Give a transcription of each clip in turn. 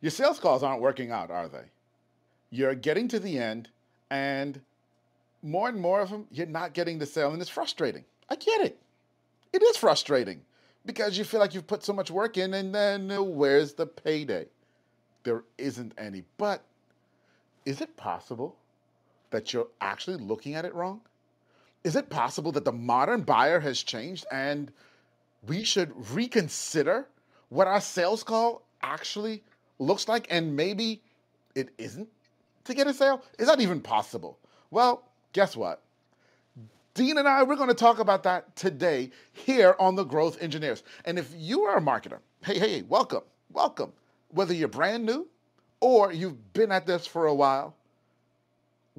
Your sales calls aren't working out, are they? You're getting to the end, and more and more of them, you're not getting the sale, and it's frustrating. I get it. It is frustrating because you feel like you've put so much work in, and then uh, where's the payday? There isn't any. But is it possible that you're actually looking at it wrong? Is it possible that the modern buyer has changed and we should reconsider what our sales call actually looks like and maybe it isn't to get a sale? Is that even possible? Well, guess what? Dean and I, we're going to talk about that today here on the Growth Engineers. And if you are a marketer, hey, hey, welcome, welcome. Whether you're brand new or you've been at this for a while,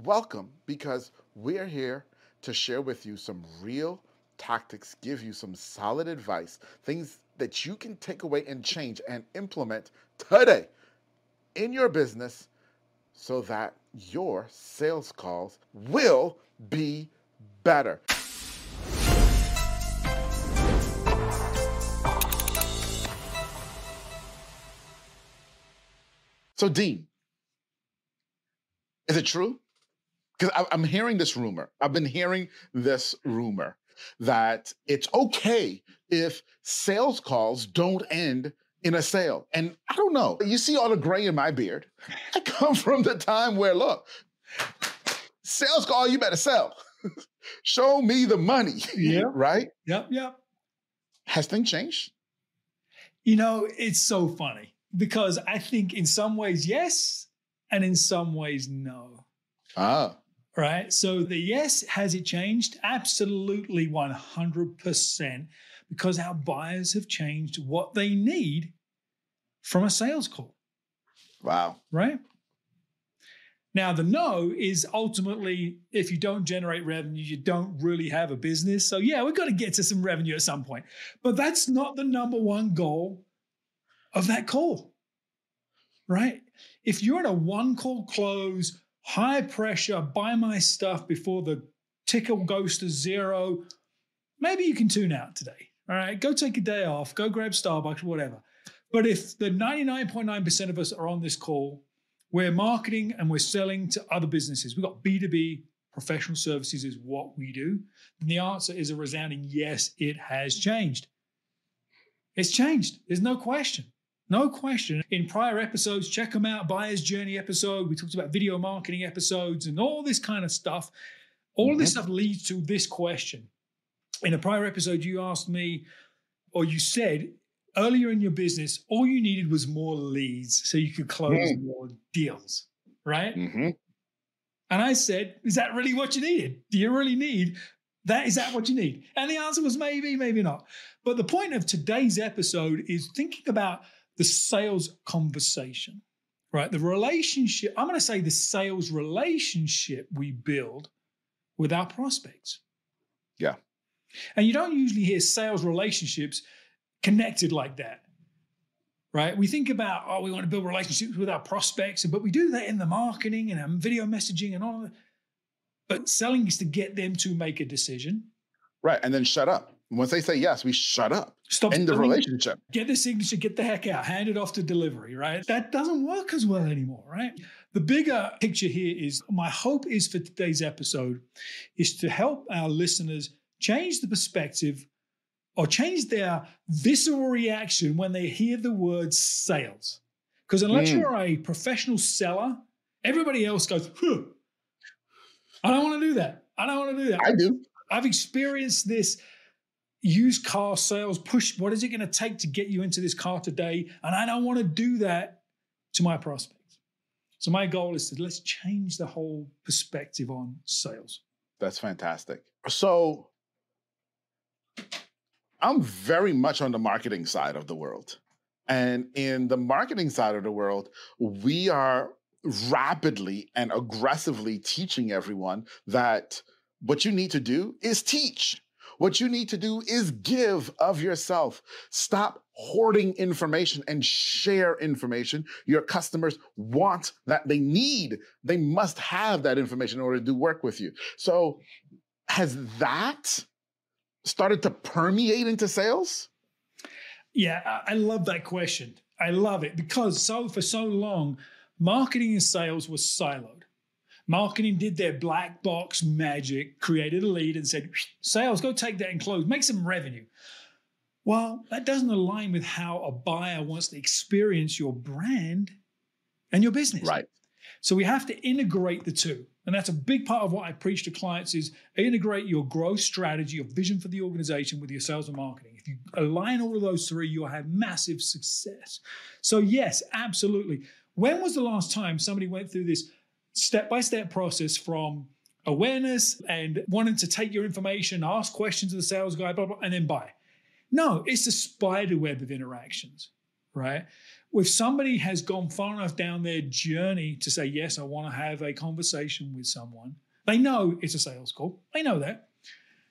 welcome because we're here to share with you some real tactics, give you some solid advice, things that you can take away and change and implement today in your business so that your sales calls will be better. So, Dean, is it true? Because I'm hearing this rumor. I've been hearing this rumor that it's okay if sales calls don't end in a sale. And I don't know. You see all the gray in my beard. I come from the time where, look, sales call, you better sell. Show me the money. Yeah. right? Yep. Yep. Has things changed? You know, it's so funny because I think in some ways, yes, and in some ways, no. Ah. Right. So the yes, has it changed? Absolutely 100% because our buyers have changed what they need from a sales call. Wow. Right. Now, the no is ultimately if you don't generate revenue, you don't really have a business. So, yeah, we've got to get to some revenue at some point. But that's not the number one goal of that call, right? If you're in a one call close, high pressure, buy my stuff before the ticker goes to zero, maybe you can tune out today. All right, go take a day off, go grab Starbucks, whatever. But if the 99.9% of us are on this call we're marketing and we're selling to other businesses. We've got B2B, professional services is what we do. And the answer is a resounding yes, it has changed. It's changed. There's no question. No question. In prior episodes, check them out. Buyer's Journey episode. We talked about video marketing episodes and all this kind of stuff. All mm-hmm. this stuff leads to this question. In a prior episode, you asked me, or you said, earlier in your business, all you needed was more leads so you could close mm. more deals, right? Mm-hmm. And I said, Is that really what you needed? Do you really need that? Is that what you need? And the answer was maybe, maybe not. But the point of today's episode is thinking about the sales conversation, right? The relationship, I'm going to say the sales relationship we build with our prospects. Yeah. And you don't usually hear sales relationships connected like that. Right? We think about, oh, we want to build relationships with our prospects, but we do that in the marketing and um, video messaging and all of that. But selling is to get them to make a decision. Right. And then shut up. Once they say yes, we shut up. Stop end the relationship. Get the signature, get the heck out, hand it off to delivery, right? That doesn't work as well anymore, right? The bigger picture here is my hope is for today's episode is to help our listeners change the perspective or change their visceral reaction when they hear the word sales. Because unless mm. you're a professional seller, everybody else goes, huh, I don't want to do that. I don't want to do that. I do. I've experienced this used car sales push. What is it going to take to get you into this car today? And I don't want to do that to my prospects. So my goal is to let's change the whole perspective on sales. That's fantastic. So I'm very much on the marketing side of the world. And in the marketing side of the world, we are rapidly and aggressively teaching everyone that what you need to do is teach. What you need to do is give of yourself. Stop hoarding information and share information. Your customers want that. They need, they must have that information in order to do work with you. So, has that started to permeate into sales? Yeah, I love that question. I love it because so for so long, marketing and sales was siloed. Marketing did their black box magic, created a lead, and said, Sales, go take that and close, make some revenue. Well, that doesn't align with how a buyer wants to experience your brand and your business. Right. So we have to integrate the two. And that's a big part of what I preach to clients is integrate your growth strategy, your vision for the organization with your sales and marketing. If you align all of those three, you'll have massive success. So yes, absolutely. When was the last time somebody went through this step-by-step process from awareness and wanting to take your information, ask questions of the sales guy, blah, blah, and then buy? No, it's a spider web of interactions, right? If somebody has gone far enough down their journey to say, yes, I want to have a conversation with someone, they know it's a sales call. They know that.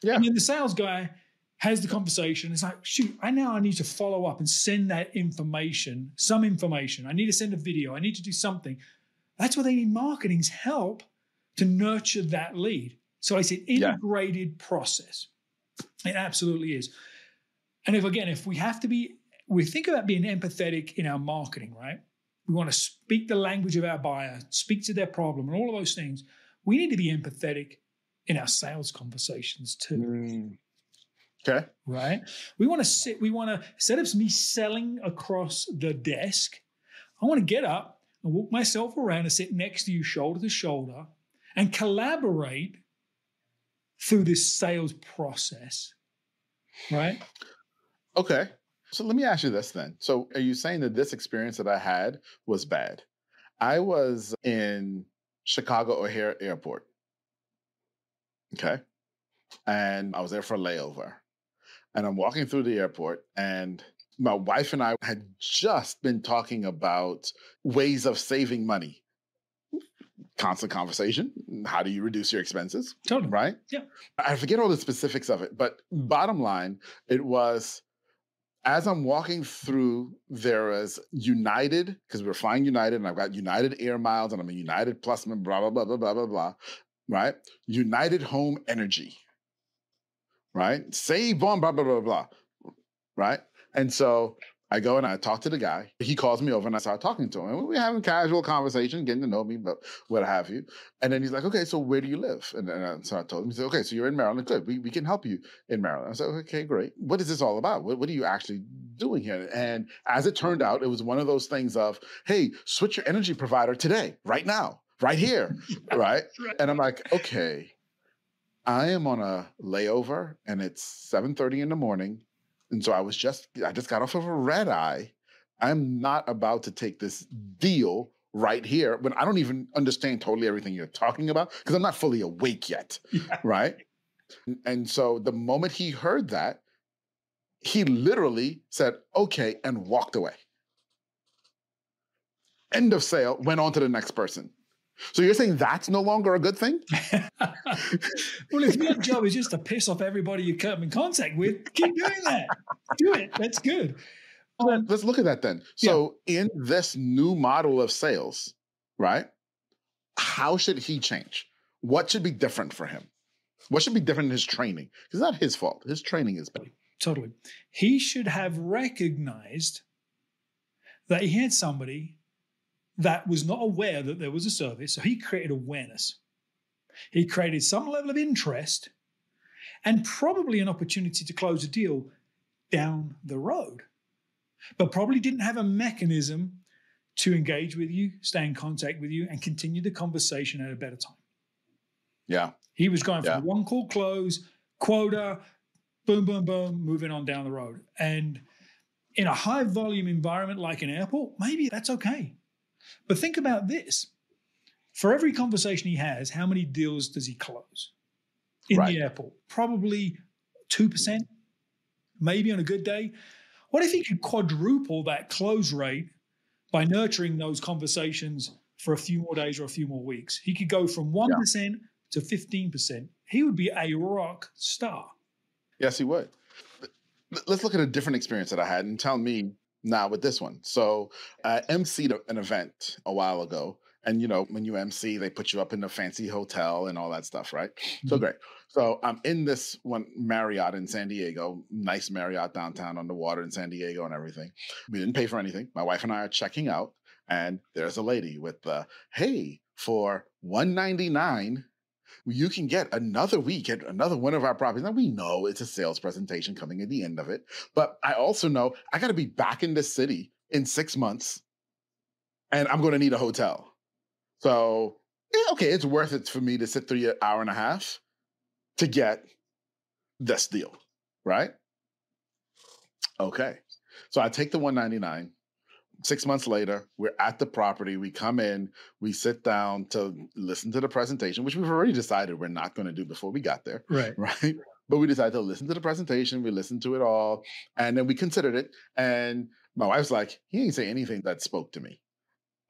Yeah. And then the sales guy has the conversation. It's like, shoot, I now I need to follow up and send that information, some information. I need to send a video. I need to do something. That's where they need marketing's help to nurture that lead. So it's an integrated yeah. process. It absolutely is. And if again, if we have to be we think about being empathetic in our marketing, right? We want to speak the language of our buyer, speak to their problem, and all of those things. We need to be empathetic in our sales conversations too. Mm. Okay. Right. We want to sit, we want to, instead of me selling across the desk, I want to get up and walk myself around and sit next to you, shoulder to shoulder, and collaborate through this sales process. Right. Okay. So let me ask you this then. So are you saying that this experience that I had was bad? I was in Chicago O'Hare Airport. Okay. And I was there for a layover. And I'm walking through the airport and my wife and I had just been talking about ways of saving money. Constant conversation. How do you reduce your expenses? Totally. Right? Yeah. I forget all the specifics of it, but bottom line, it was as I'm walking through, there is United, because we're flying United, and I've got United Air Miles, and I'm a United Plus member, blah, blah, blah, blah, blah, blah, blah, right? United Home Energy, right? Save on, blah, blah, blah, blah, right? And so I go and I talk to the guy. He calls me over and I start talking to him. We're having casual conversation, getting to know me, but what have you. And then he's like, okay, so where do you live? And, and so I told him, he said, okay, so you're in Maryland. Good. We, we can help you in Maryland. I said, okay, great. What is this all about? What, what are you actually doing here? And as it turned out, it was one of those things of, hey, switch your energy provider today, right now, right here, right? right? And I'm like, okay, I am on a layover and it's 7.30 in the morning and so I was just, I just got off of a red eye. I'm not about to take this deal right here when I don't even understand totally everything you're talking about because I'm not fully awake yet. Yeah. Right. And so the moment he heard that, he literally said, okay, and walked away. End of sale, went on to the next person. So you're saying that's no longer a good thing? well, if your job is just to piss off everybody you come in contact with, keep doing that. Do it. That's good. Well, let's look at that then. So yeah. in this new model of sales, right? How should he change? What should be different for him? What should be different in his training? It's not his fault. His training is bad. Totally. He should have recognized that he had somebody that was not aware that there was a service. So he created awareness. He created some level of interest and probably an opportunity to close a deal down the road, but probably didn't have a mechanism to engage with you, stay in contact with you, and continue the conversation at a better time. Yeah. He was going yeah. from one call close, quota, boom, boom, boom, moving on down the road. And in a high volume environment like an airport, maybe that's okay. But think about this for every conversation he has, how many deals does he close in right. the airport? Probably 2%, maybe on a good day. What if he could quadruple that close rate by nurturing those conversations for a few more days or a few more weeks? He could go from 1% yeah. to 15%. He would be a rock star. Yes, he would. Let's look at a different experience that I had and tell me now with this one. So I emceed an event a while ago. And you know, when you MC, they put you up in a fancy hotel and all that stuff, right? Mm-hmm. So great. So I'm in this one Marriott in San Diego, nice Marriott downtown on the water in San Diego and everything. We didn't pay for anything. My wife and I are checking out, and there's a lady with the hey, for 199 you can get another week at another one of our properties. Now we know it's a sales presentation coming at the end of it, but I also know I got to be back in this city in six months, and I'm going to need a hotel. So yeah, okay, it's worth it for me to sit through an hour and a half to get this deal, right? Okay, so I take the 199 six months later, we're at the property. We come in, we sit down to listen to the presentation, which we've already decided we're not going to do before we got there. Right. Right. But we decided to listen to the presentation. We listened to it all, and then we considered it. And my wife's like, he ain't say anything that spoke to me.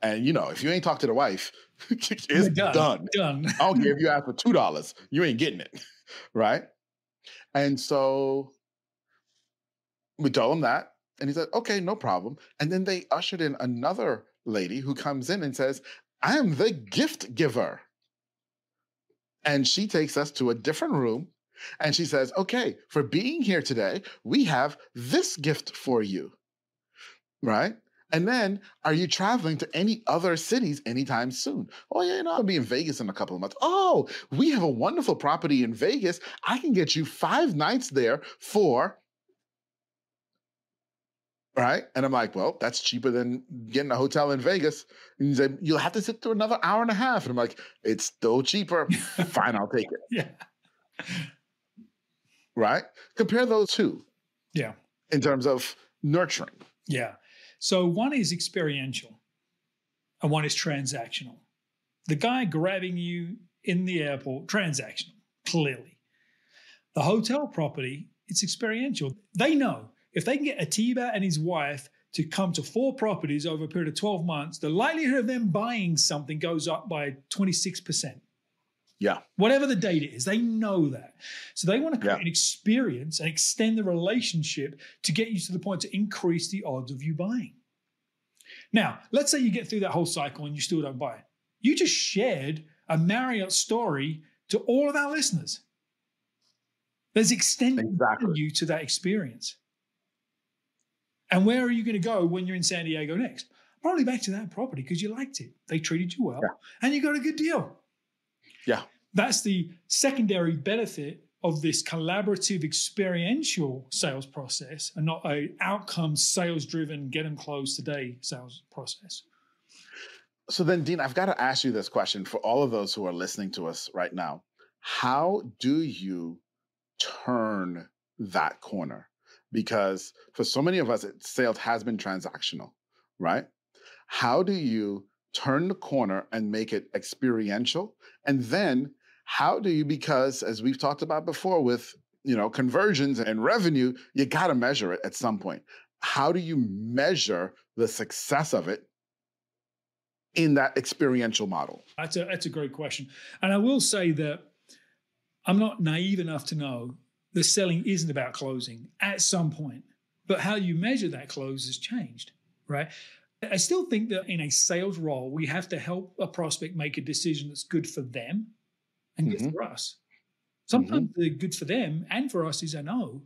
And you know, if you ain't talked to the wife, it's done. Done. done. I don't care if you ask for two dollars, you ain't getting it. Right. And so we told him that. And he said, okay, no problem. And then they ushered in another lady who comes in and says, I am the gift giver. And she takes us to a different room and she says, okay, for being here today, we have this gift for you. Right? And then, are you traveling to any other cities anytime soon? Oh, yeah, you know, I'll be in Vegas in a couple of months. Oh, we have a wonderful property in Vegas. I can get you five nights there for Right. And I'm like, well, that's cheaper than getting a hotel in Vegas. And he's like, you'll have to sit through another hour and a half. And I'm like, it's still cheaper. Fine, I'll take it. Yeah. Right? Compare those two. Yeah. In terms of nurturing. Yeah. So one is experiential and one is transactional. The guy grabbing you in the airport, transactional, clearly. The hotel property, it's experiential. They know if they can get Atiba and his wife to come to four properties over a period of 12 months, the likelihood of them buying something goes up by 26%. Yeah. Whatever the data is, they know that. So they want to create yeah. an experience and extend the relationship to get you to the point to increase the odds of you buying. Now, let's say you get through that whole cycle and you still don't buy. You just shared a Marriott story to all of our listeners. There's extending exactly. value to that experience. And where are you going to go when you're in San Diego next? Probably back to that property because you liked it. They treated you well yeah. and you got a good deal. Yeah. That's the secondary benefit of this collaborative experiential sales process and not a outcome sales driven get them closed today sales process. So then Dean, I've got to ask you this question for all of those who are listening to us right now. How do you turn that corner? Because for so many of us, it, sales has been transactional, right? How do you turn the corner and make it experiential? And then how do you, because as we've talked about before with you know conversions and revenue, you got to measure it at some point. How do you measure the success of it in that experiential model? That's a that's a great question, and I will say that I'm not naive enough to know the selling isn't about closing at some point, but how you measure that close has changed, right? I still think that in a sales role, we have to help a prospect make a decision that's good for them and good mm-hmm. for us. Sometimes mm-hmm. the good for them and for us is a no,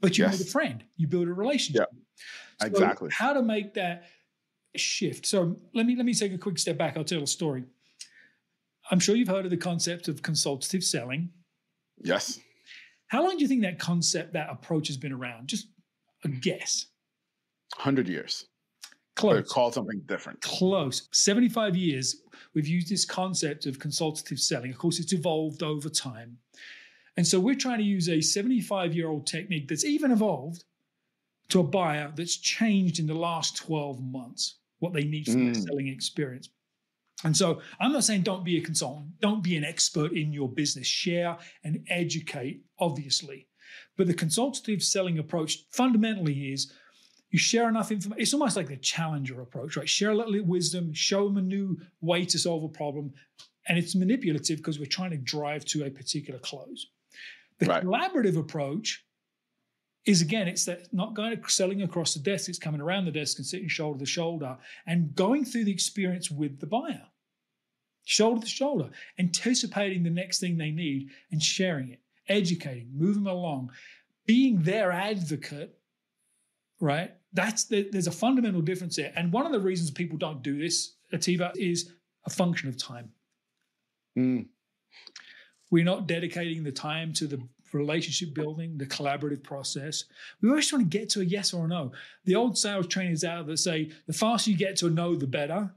but you yes. make a friend, you build a relationship. Yeah, so exactly. How to make that shift? So let me let me take a quick step back. I'll tell a story. I'm sure you've heard of the concept of consultative selling. Yes. How long do you think that concept, that approach has been around? Just a guess. 100 years. Close. Or call something different. Close. 75 years, we've used this concept of consultative selling. Of course, it's evolved over time. And so we're trying to use a 75 year old technique that's even evolved to a buyer that's changed in the last 12 months, what they need from mm. their selling experience. And so I'm not saying don't be a consultant, don't be an expert in your business, share and educate, obviously. But the consultative selling approach fundamentally is you share enough information. It's almost like the challenger approach, right? Share a little wisdom, show them a new way to solve a problem. And it's manipulative because we're trying to drive to a particular close. The right. collaborative approach is again, it's that not going to selling across the desk, it's coming around the desk and sitting shoulder to shoulder and going through the experience with the buyer, shoulder to shoulder, anticipating the next thing they need and sharing it, educating, moving them along, being their advocate, right? That's the, there's a fundamental difference there. And one of the reasons people don't do this, Atiba, is a function of time. Mm. We're not dedicating the time to the relationship building, the collaborative process. We always want to get to a yes or a no. The old sales trainers out there say the faster you get to a no, the better.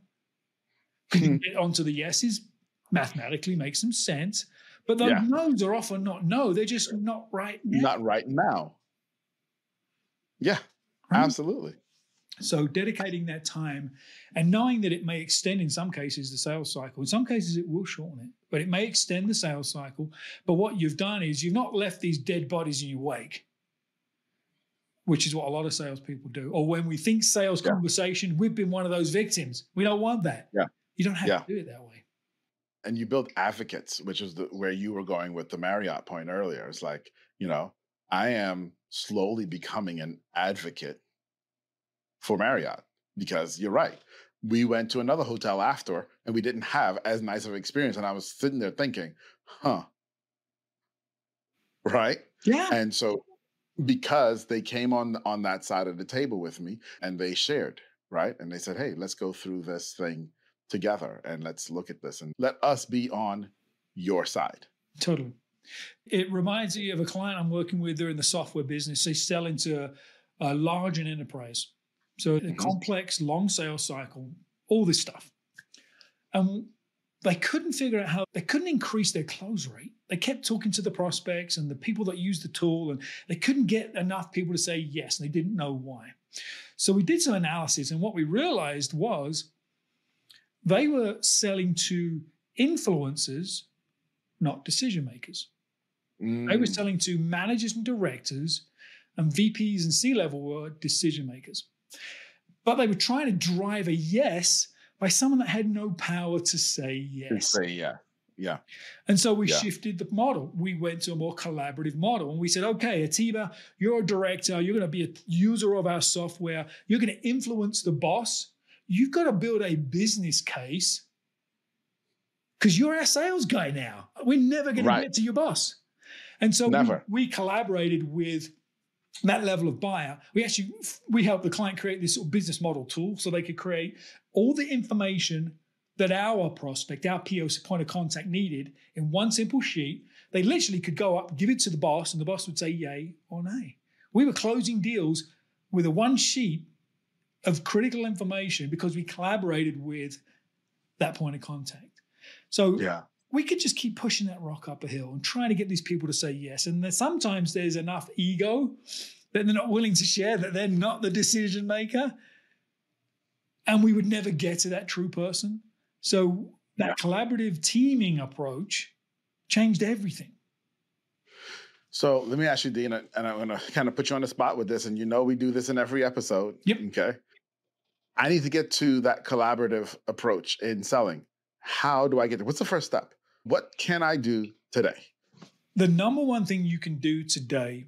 You hmm. get onto the yeses, mathematically makes some sense. But those Yeah. no's are often not no, they're just not right now. Not right now. Yeah, right? absolutely. So dedicating that time and knowing that it may extend in some cases the sales cycle. In some cases it will shorten it, but it may extend the sales cycle. But what you've done is you've not left these dead bodies in your wake, which is what a lot of salespeople do. Or when we think sales Yeah. conversation, we've been one of those victims. We don't want that. Yeah. You don't have Yeah. to do it that way. and you build advocates, which is the, where you were going with the Marriott point earlier. It's like, you know, I am slowly becoming an advocate for Marriott because you're right. We went to another hotel after and we didn't have as nice of an experience. And I was sitting there thinking, huh. Right. Yeah. And so because they came on on that side of the table with me and they shared, right? And they said, "Hey, let's go through this thing together and let's look at this and let us be on your side." Totally. It reminds me of a client I'm working with. They're in the software business. They sell into a, large and enterprise. So a Mhm. complex, long sales cycle, all this stuff. And they couldn't figure out how they couldn't increase their close rate. They kept talking to the prospects and the people that use the tool, and they couldn't get enough people to say yes, and they didn't know why. So we did some analysis, and what we realized was they were selling to influencers, not decision makers. They were Mm, selling to managers and directors, and VPs and C level were decision makers. But they were trying to drive a yes by someone that had no power to say yes. to say yeah, yeah, And so we Yeah. shifted the model. We went to a more collaborative model and we said, okay, Atiba, you're a director, you're going to be a user of our software, you're going to influence the boss. You've got to build a business case because you're our sales guy now. We're never going Right. to get to your boss. And so we, we collaborated with that level of buyer. We actually we helped the client create this sort of business model tool so they could create all the information that our prospect, our PO point of contact needed in one simple sheet. They literally could go up, give it to the boss, and the boss would say yay or nay. We were closing deals with a one sheet of critical information because we collaborated with that point of contact. So yeah, we could just keep pushing that rock up a hill and trying to get these people to say yes. And then sometimes there's enough ego that they're not willing to share that they're not the decision maker. And we would never get to that true person. So that collaborative teaming approach changed everything. So let me ask you, Dean, and I'm going to kind of put you on the spot with this. And you know, we do this in every episode. Yep. Okay. I need to get to that collaborative approach in selling. How do I get there? What's the first step? What can I do today? The number one thing you can do today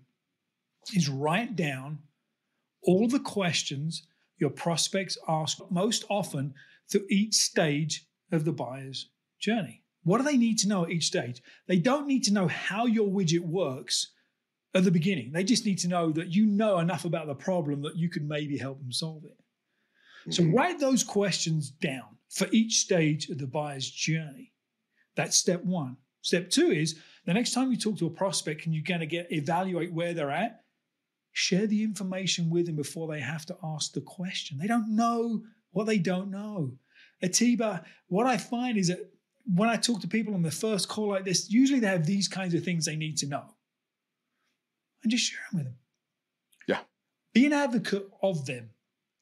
is write down all the questions your prospects ask most often through each stage of the buyer's journey. What do they need to know at each stage? They don't need to know how your widget works at the beginning. They just need to know that you know enough about the problem that you could maybe help them solve it. So Mhm. write those questions down for each stage of the buyer's journey. That's step one. Step two is the next time you talk to a prospect and you're going to get evaluate where they're at, share the information with them before they have to ask the question. They don't know what they don't know. Atiba, what I find is that when I talk to people on the first call like this, usually they have these kinds of things they need to know. And just share them with them. Yeah. Be an advocate of them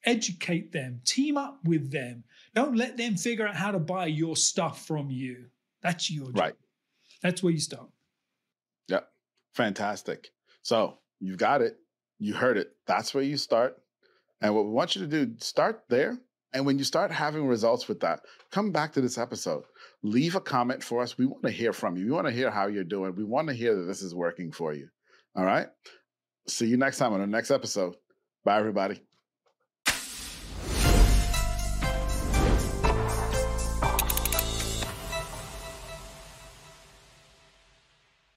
educate them, team up with them. Don't let them figure out how to buy your stuff from you. That's your job. Right. That's where you start. Yep. Fantastic. So you've got it. You heard it. That's where you start. And what we want you to do, start there. And when you start having results with that, come back to this episode. Leave a comment for us. We want to hear from you. We want to hear how you're doing. We want to hear that this is working for you. All right. See you next time on the next episode. Bye, everybody.